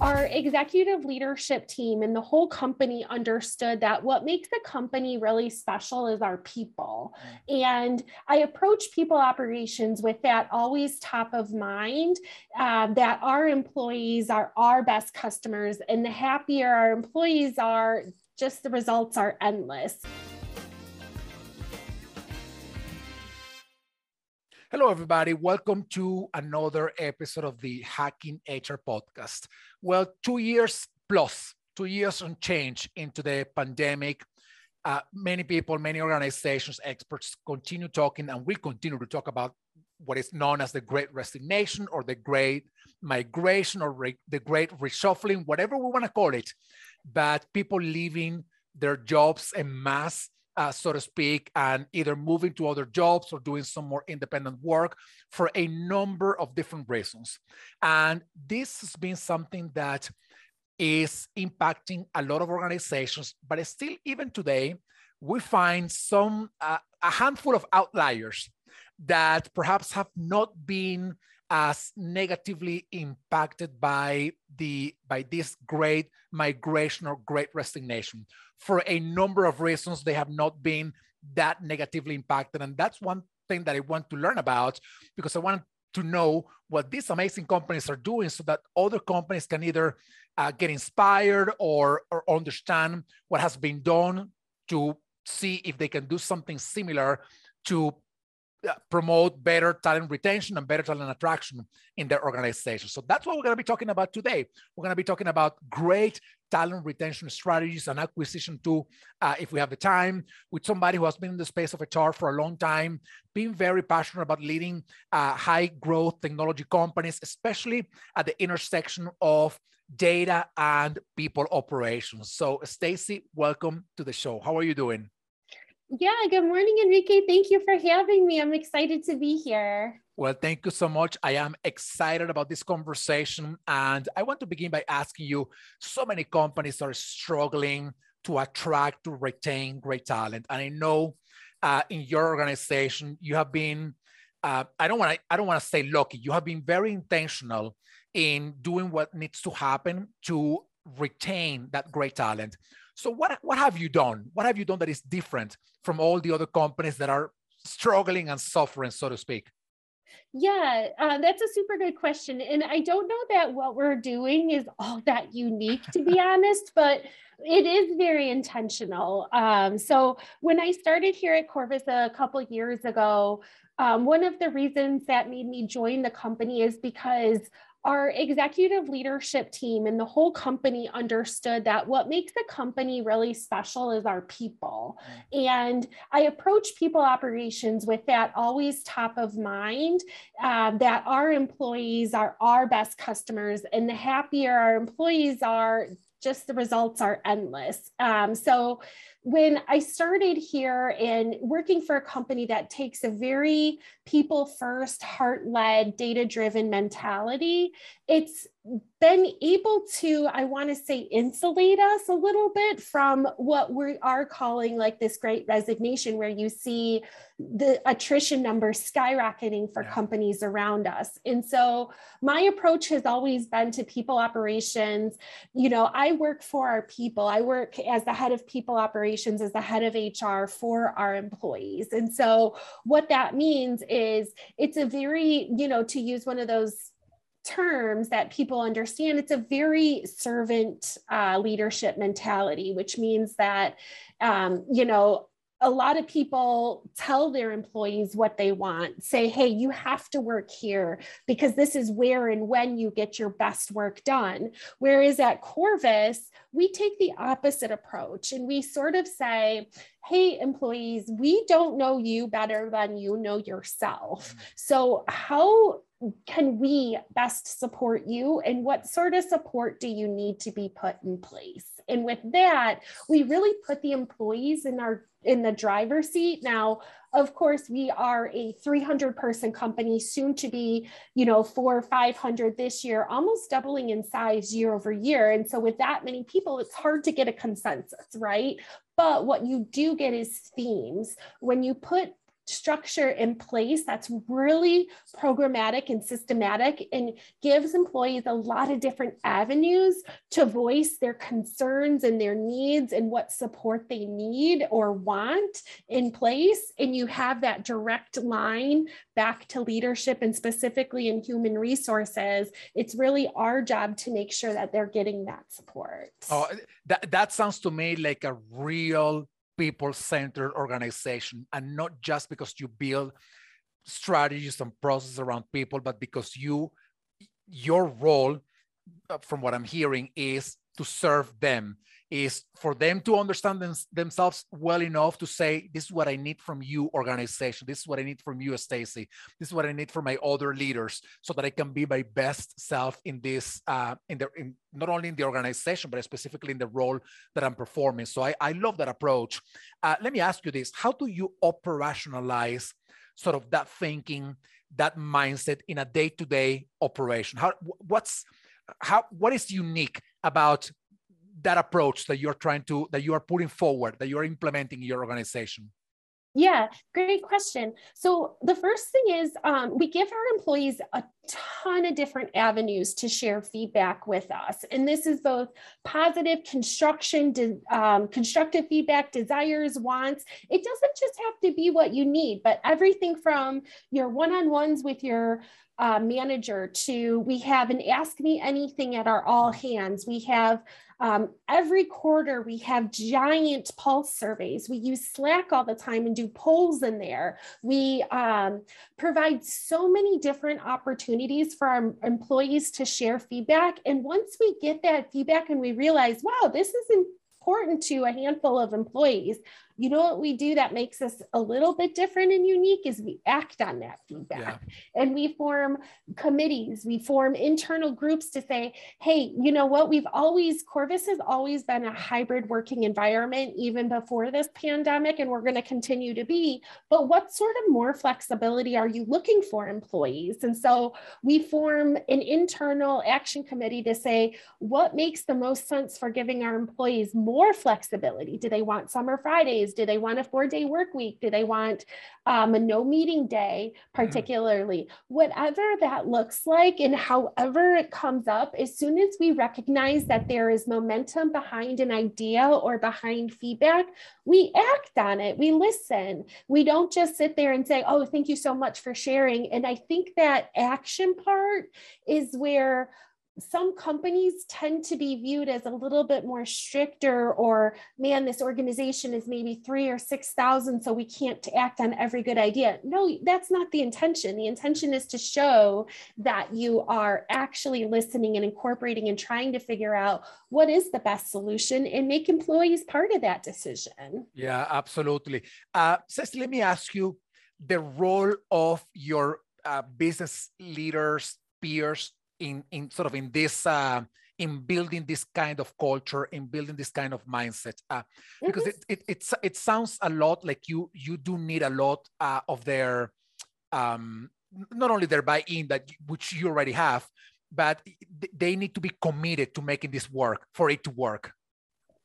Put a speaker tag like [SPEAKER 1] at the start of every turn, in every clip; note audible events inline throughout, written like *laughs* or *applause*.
[SPEAKER 1] our executive leadership team and the whole company understood that what makes a company really special is our people. And I approach people operations with that always top of mind uh, that our employees are our best customers, and the happier our employees are, just the results are endless.
[SPEAKER 2] Hello, everybody. Welcome to another episode of the Hacking HR podcast. Well, two years plus, two years on change into the pandemic. Uh, many people, many organizations, experts continue talking and we continue to talk about what is known as the great resignation or the great migration or re- the great reshuffling, whatever we want to call it. But people leaving their jobs en masse uh, so to speak, and either moving to other jobs or doing some more independent work for a number of different reasons. And this has been something that is impacting a lot of organizations, but still, even today, we find some, uh, a handful of outliers that perhaps have not been as negatively impacted by the by this great migration or great resignation for a number of reasons. They have not been that negatively impacted. And that's one thing that i want to learn about because i want to know what these amazing companies are doing so that other companies can either uh, get inspired or, or understand what has been done to see if they can do something similar to promote better talent retention and better talent attraction in their organization. So that's what we're going to be talking about today. We're going to be talking about great talent retention strategies and acquisition too, uh, if we have the time, with somebody who has been in the space of HR for a long time, being very passionate about leading uh, high growth technology companies, especially at the intersection of data and people operations. So, Stacey, welcome to the show. How are you doing?
[SPEAKER 1] Yeah, good morning, Enrique. Thank you for having me. I'm excited to be here.
[SPEAKER 2] Well, thank you so much. I am excited about this conversation. And I want to begin by asking you so many companies are struggling to attract, to retain great talent. And I know uh, in your organization, you have been, uh, I don't want to, I don't want to say lucky, you have been very intentional in doing what needs to happen to retain that great talent. So what, what have you done? What have you done that is different from all the other companies that are struggling and suffering, so to speak?
[SPEAKER 1] Yeah, uh, that's a super good question. And I don't know that what we're doing is all that unique, to be *laughs* honest, but it is very intentional. Um, so when I started here at Corvus a couple years ago, um, one of the reasons that made me join the company is because our executive leadership team and the whole company understood that what makes a company really special is our people. Mm. And I approach people operations with that always top of mind uh, that our employees are our best customers, and the happier our employees are, just the results are endless. Um, so when I started here and working for a company that takes a very people first, heart led, data driven mentality, it's been able to, I want to say, insulate us a little bit from what we are calling like this great resignation, where you see the attrition numbers skyrocketing for yeah. companies around us. And so, my approach has always been to people operations. You know, I work for our people, I work as the head of people operations, as the head of HR for our employees. And so, what that means is it's a very, you know, to use one of those terms that people understand, it's a very servant uh, leadership mentality, which means that, um, you know, a lot of people tell their employees what they want say hey you have to work here because this is where and when you get your best work done whereas at corvus we take the opposite approach and we sort of say hey employees we don't know you better than you know yourself mm-hmm. so how can we best support you? And what sort of support do you need to be put in place? And with that we really put the employees in our in the driver's seat. Now of course we are a 300 person company soon to be you know four or 500 this year almost doubling in size year over year. And so with that many people it's hard to get a consensus right? But what you do get is themes. When you put structure in place that's really programmatic and systematic and gives employees a lot of different avenues to voice their concerns and their needs and what support they need or want in place. And you have that direct line back to leadership and specifically in human resources. It's really our job to make sure that they're getting that support.
[SPEAKER 2] Oh, that, that sounds to me like a real people-centered organization and not just because you build strategies and processes around people but because you your role uh, from what i'm hearing is to serve them is for them to understand them, themselves well enough to say, this is what I need from you, organization. This is what I need from you, Stacey. This is what I need from my other leaders, so that I can be my best self in this, uh, in the, in not only in the organization, but specifically in the role that I'm performing. So I, I love that approach. Uh, let me ask you this: How do you operationalize sort of that thinking, that mindset in a day-to-day operation? How what's how what is unique about that approach that you're trying to that you are putting forward that you're implementing in your organization
[SPEAKER 1] yeah, great question. So, the first thing is um, we give our employees a ton of different avenues to share feedback with us. And this is both positive construction, um, constructive feedback, desires, wants. It doesn't just have to be what you need, but everything from your one on ones with your uh, manager to we have an ask me anything at our all hands. We have um, every quarter, we have giant pulse surveys. We use Slack all the time and do polls in there. We um, provide so many different opportunities for our employees to share feedback. And once we get that feedback and we realize, wow, this is important to a handful of employees, you know what we do that makes us a little bit different and unique is we act on that feedback. Yeah. and we form committees we form internal groups to say hey you know what? We've always corvus has always been a hybrid working environment even before this pandemic and we're going to continue to be. But what sort of more flexibility are you looking for employees? And so we form an internal action committee to say what makes the most sense for giving our employees more flexibility? Do they want summer fridays days? Do they want a four day work week? Do they want um, a no meeting day, mm-hmm. particularly? Mm-hmm. Whatever that looks like, and however it comes up, as soon as we recognize that there is momentum behind an idea or behind feedback, we act on it. We listen. We don't just sit there and say, Oh, thank you so much for sharing. And I think that action part is where some companies tend to be viewed as a little bit more stricter or man this organization is maybe three or six thousand so we can't act on every good idea. No that's not the intention. The intention is to show that you are actually listening and incorporating and trying to figure out what is the best solution and make employees part of that decision.
[SPEAKER 2] Yeah absolutely. Uh, Ceci, let me ask you the role of your uh, business leaders peers in in sort of in this uh, in building this kind of culture in building this kind of mindset uh, because mm-hmm. it, it, it it sounds a lot like you you do need a lot uh, of their um, not only their buy-in that which you already have but they need to be committed to making this work for it to work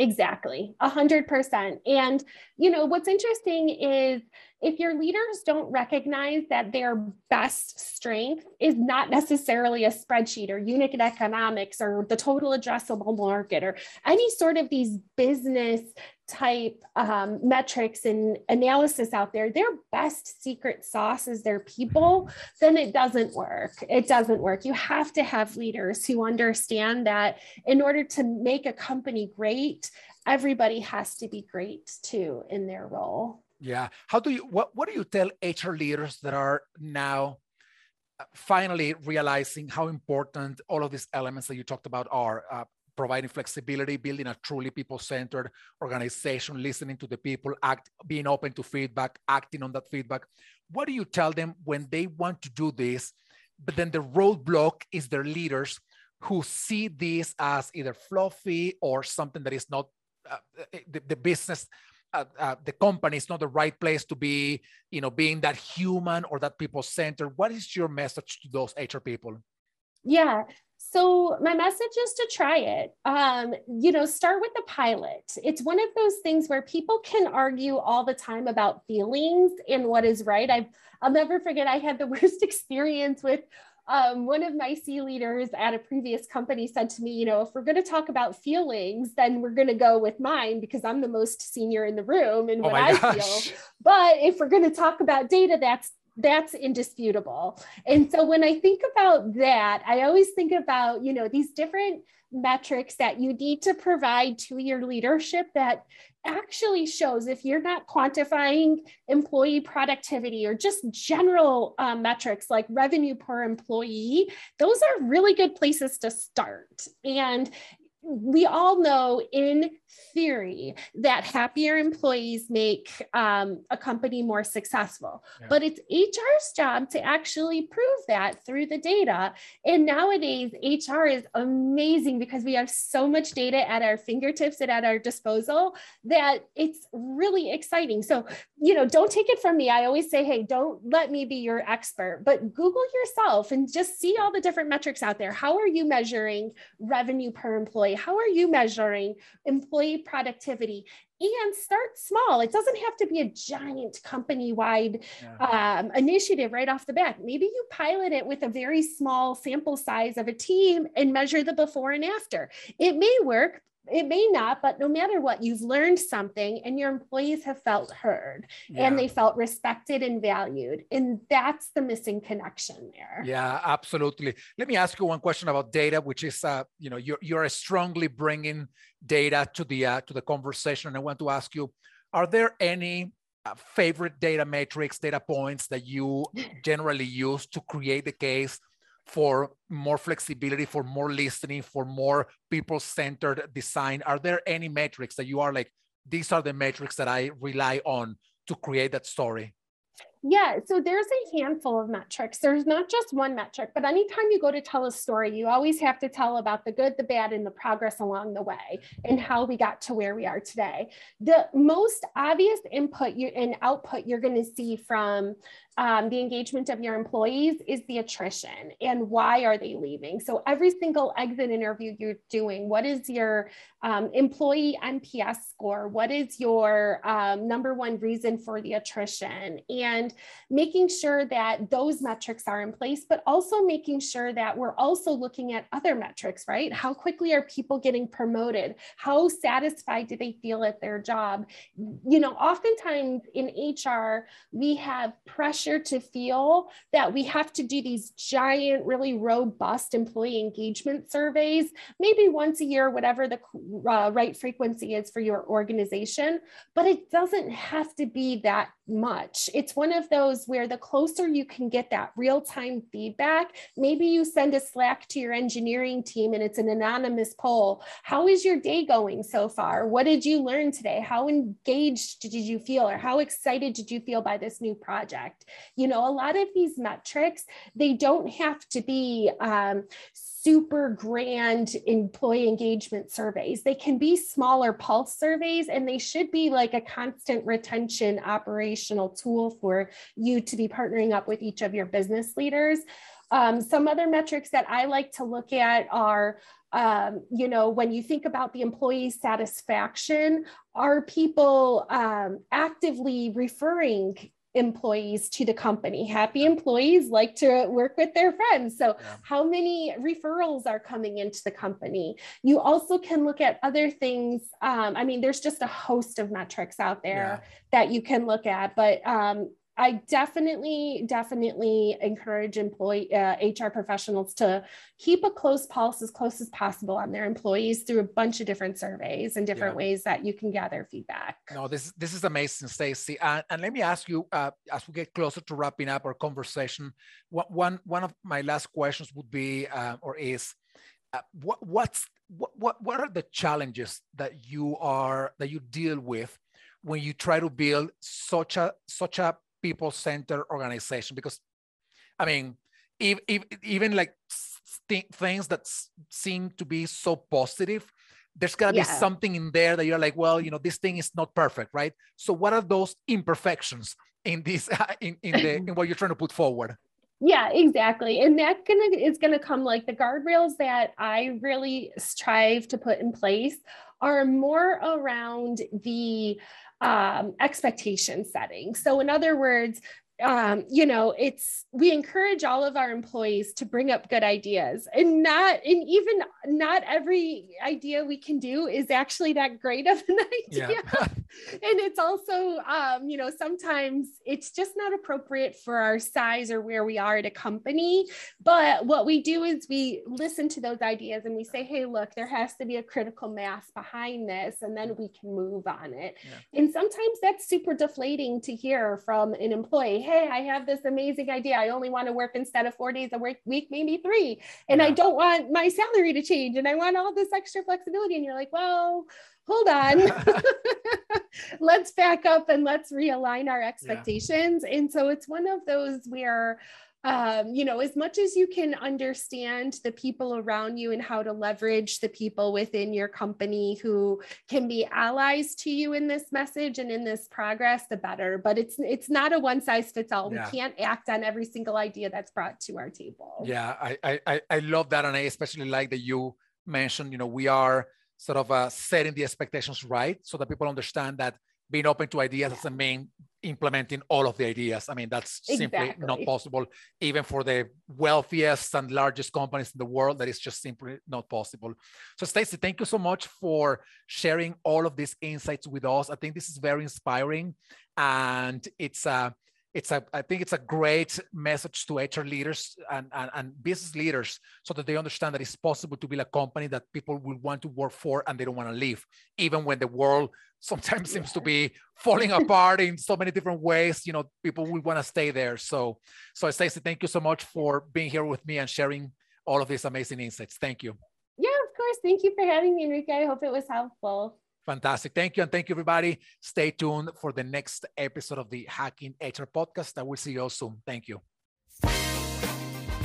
[SPEAKER 1] Exactly, a hundred percent. And you know what's interesting is if your leaders don't recognize that their best strength is not necessarily a spreadsheet or unit economics or the total addressable market or any sort of these business type um, metrics and analysis out there, their best secret sauce is their people, then it doesn't work. It doesn't work. You have to have leaders who understand that in order to make a company great, everybody has to be great too in their role.
[SPEAKER 2] Yeah. How do you, what, what do you tell HR leaders that are now uh, finally realizing how important all of these elements that you talked about are? Uh, providing flexibility, building a truly people-centered organization, listening to the people, act, being open to feedback, acting on that feedback. What do you tell them when they want to do this, but then the roadblock is their leaders who see this as either fluffy or something that is not uh, the, the, business uh, uh, the company is not the right place to be you know being that human or that people centered what is your message to those hr people
[SPEAKER 1] yeah So my message is to try it. Um, you know, start with the pilot. It's one of those things where people can argue all the time about feelings and what is right. I've I'll never forget I had the *laughs* worst experience with um, one of my C leaders at a previous company said to me, you know, if we're going to talk about feelings, then we're going to go with mine because I'm the most senior in the room and oh what I gosh. feel. But if we're going to talk about data, that's that's indisputable. And so when I think about that, I always think about, you know, these different metrics that you need to provide to your leadership that actually shows if you're not quantifying employee productivity or just general um, metrics like revenue per employee, those are really good places to start. And we all know in theory that happier employees make um, a company more successful. Yeah. but it's hr's job to actually prove that through the data. And nowadays hr is amazing because we have so much data at our fingertips and at our disposal that it's really exciting. So you know don't take it from me. I always say hey don't let me be your expert but google yourself and just see all the different metrics out there. How are you measuring revenue per employee how are you measuring employee productivity? And start small. It doesn't have to be a giant company wide yeah. um, initiative right off the bat. Maybe you pilot it with a very small sample size of a team and measure the before and after. It may work, it may not, but no matter what, you've learned something and your employees have felt heard yeah. and they felt respected and valued. And that's the missing connection there.
[SPEAKER 2] Yeah, absolutely. Let me ask you one question about data, which is, uh, you know, you're, you're strongly bringing data to the, uh, to the conversation. And I want to ask you, are there any uh, favorite data metrics, data points that you *laughs* generally use to create the case for more flexibility, for more listening, for more people-centered design? Are there any metrics that you are like, these are the metrics that I rely on to create that story?
[SPEAKER 1] Yeah, so there's a handful of metrics. There's not just one metric, but anytime you go to tell a story, you always have to tell about the good, the bad, and the progress along the way and how we got to where we are today. The most obvious input you, and output you're going to see from um, the engagement of your employees is the attrition and why are they leaving. So every single exit interview you're doing, what is your um, employee NPS score? What is your um, number one reason for the attrition? And making sure that those metrics are in place, but also making sure that we're also looking at other metrics, right? How quickly are people getting promoted? How satisfied do they feel at their job? You know, oftentimes in HR, we have pressure pressure to feel that we have to do these giant, really robust employee engagement surveys, maybe once a year, whatever the uh, right frequency is for your organization. But it doesn't have to be that much. It's one of those where the closer you can get that real time feedback, maybe you send a Slack to your engineering team and it's an anonymous poll. How is your day going so far? What did you learn today? How engaged did you feel or how excited did you feel by this new project? You know, a lot of these metrics, they don't have to be um, super grand employee engagement surveys. They can be smaller pulse surveys and they should be like a constant retention operational tool for you to be partnering up with each of your business leaders. Um, some other metrics that I like to look at are um, you know, when you think about the employee satisfaction, are people um, actively referring employees to the company. Happy employees like to work with their friends. So, yeah. how many referrals are coming into the company? You also can look at other things. Um, I mean, there's just a host of metrics out there yeah. that you can look at, but um, I definitely, definitely encourage employee uh, HR professionals to keep a close pulse as close as possible on their employees through a bunch of different surveys and different yeah. ways that you can gather feedback.
[SPEAKER 2] No, this this is amazing, Stacey. And, and let me ask you, uh, as we get closer to wrapping up our conversation, what, one one of my last questions would be uh, or is, uh, what what's what, what what are the challenges that you are that you deal with when you try to build such a such a people-centered organization because i mean if, if, even like th- things that seem to be so positive there's got to yeah. be something in there that you're like well you know this thing is not perfect right so what are those imperfections in this *laughs* in, in the in what you're trying to put forward
[SPEAKER 1] Yeah, exactly. And that gonna is gonna come like the guardrails that I really strive to put in place are more around the um, expectation setting. So, in other words, um, you know, it's we encourage all of our employees to bring up good ideas and not and even not every idea we can do is actually that great of an *laughs* idea. Yeah. and it's also um, you know, sometimes it's just not appropriate for our size or where we are at a company. But what we do is we listen to those ideas and we say, hey, look, there has to be a critical mass behind this, and then we can move on it. Yeah. And sometimes that's super deflating to hear from an employee hey, I have this amazing idea. I only want to work instead of four days a week, maybe three. And yeah. I don't want my salary to change and I want all this extra flexibility. And you're like, well, hold on. *laughs* *laughs* let's back up and let's realign our expectations. Yeah. And so it's one of those where um, you know, as much as you can understand the people around you and how to leverage the people within your company who can be allies to you in this message and in this progress, the better. But it's it's not a one size fits all. Yeah. We can't act on every single idea that's brought to our table.
[SPEAKER 2] Yeah, I I I love that, and I especially like that you mentioned. You know, we are sort of uh, setting the expectations right so that people understand that being open to ideas doesn't mean implementing all of the ideas. I mean, that's simply not possible, even for the wealthiest and largest companies in the world. That is just simply not possible. So, Stacey, thank you so much for sharing all of these insights with us. I think this is very inspiring, and it's a uh, it's a i think it's a great message to hr leaders and, and, and, business leaders so that they understand that it's possible to build a company that people will want to work for and they don't want to leave even when the world sometimes seems to be falling *laughs* apart in so many different ways you know people will want to stay there. So so stacey thank you so much for being here with me and sharing all of these amazing insights. Thank you.
[SPEAKER 1] Yeah of course. Thank you for having me enrique. I hope it was helpful
[SPEAKER 2] Fantastic. Thank you. And thank you, everybody. Stay tuned for the next episode of the Hacking HR podcast. I will see you all soon. Thank you.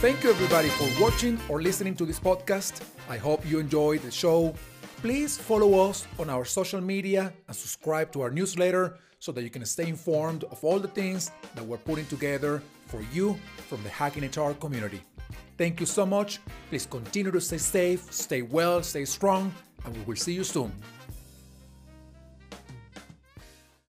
[SPEAKER 2] Thank you, everybody, for watching or listening to this podcast. I hope you enjoyed the show. Please follow us on our social media and subscribe to our newsletter so that you can stay informed of all the things that we're putting together for you from the Hacking HR community. Thank you so much. Please continue to stay safe, stay well, stay strong, and we will see you soon.